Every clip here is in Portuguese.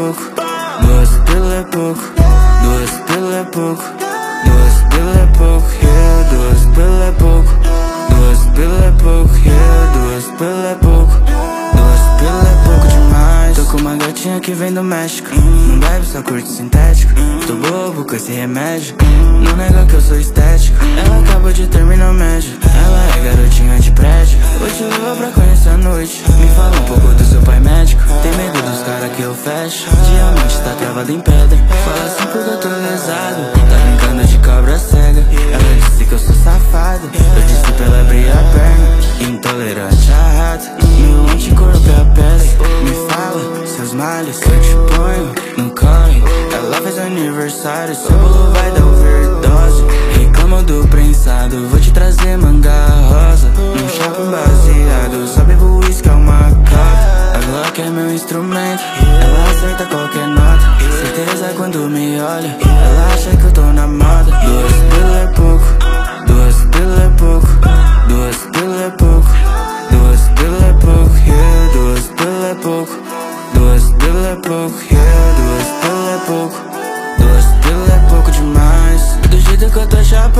Oh que vem do México, não bebe, só curte sintético. Tô bobo com esse remédio, não nega que eu sou estético. Ela acabou de terminar o médio, ela é garotinha de prédio. Vou te levar pra conhecer a noite, me fala um pouco do seu pai médico. Tem medo dos caras que eu fecho, diamante tá travado em pedra. Aniversário, seu bolo vai dar overdose. Reclamam do prensado, vou te trazer manga rosa. Um chapo baseado, só bebo uísque é uma cota. A Glock é meu instrumento, ela aceita qualquer nota. Certeza quando me olha, ela acha que eu tô na moda. Duas pila é pouco, duas pila é pouco, duas pila é pouco, duas pila é pouco, yeah, duas pila é pouco, duas pila é pouco, yeah, duas pila é pouco,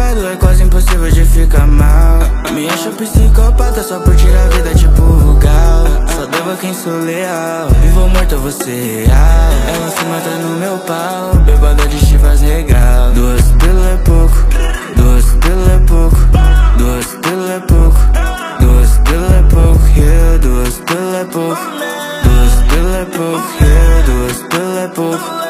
é quase impossível de ficar mal. Me acho psicopata só por tirar a vida tipo o gal Só devo a quem sou leal. Vivo morto, você real Ela se mata no meu pau. Bebada de chivas regal Duas pelo é pouco. Duas pelo é pouco. Duas pelo é pouco. Duas pelo é pouco. Yeah, duas pelo é pouco. Duas pelo é pouco. Yeah, duas pelo é pouco.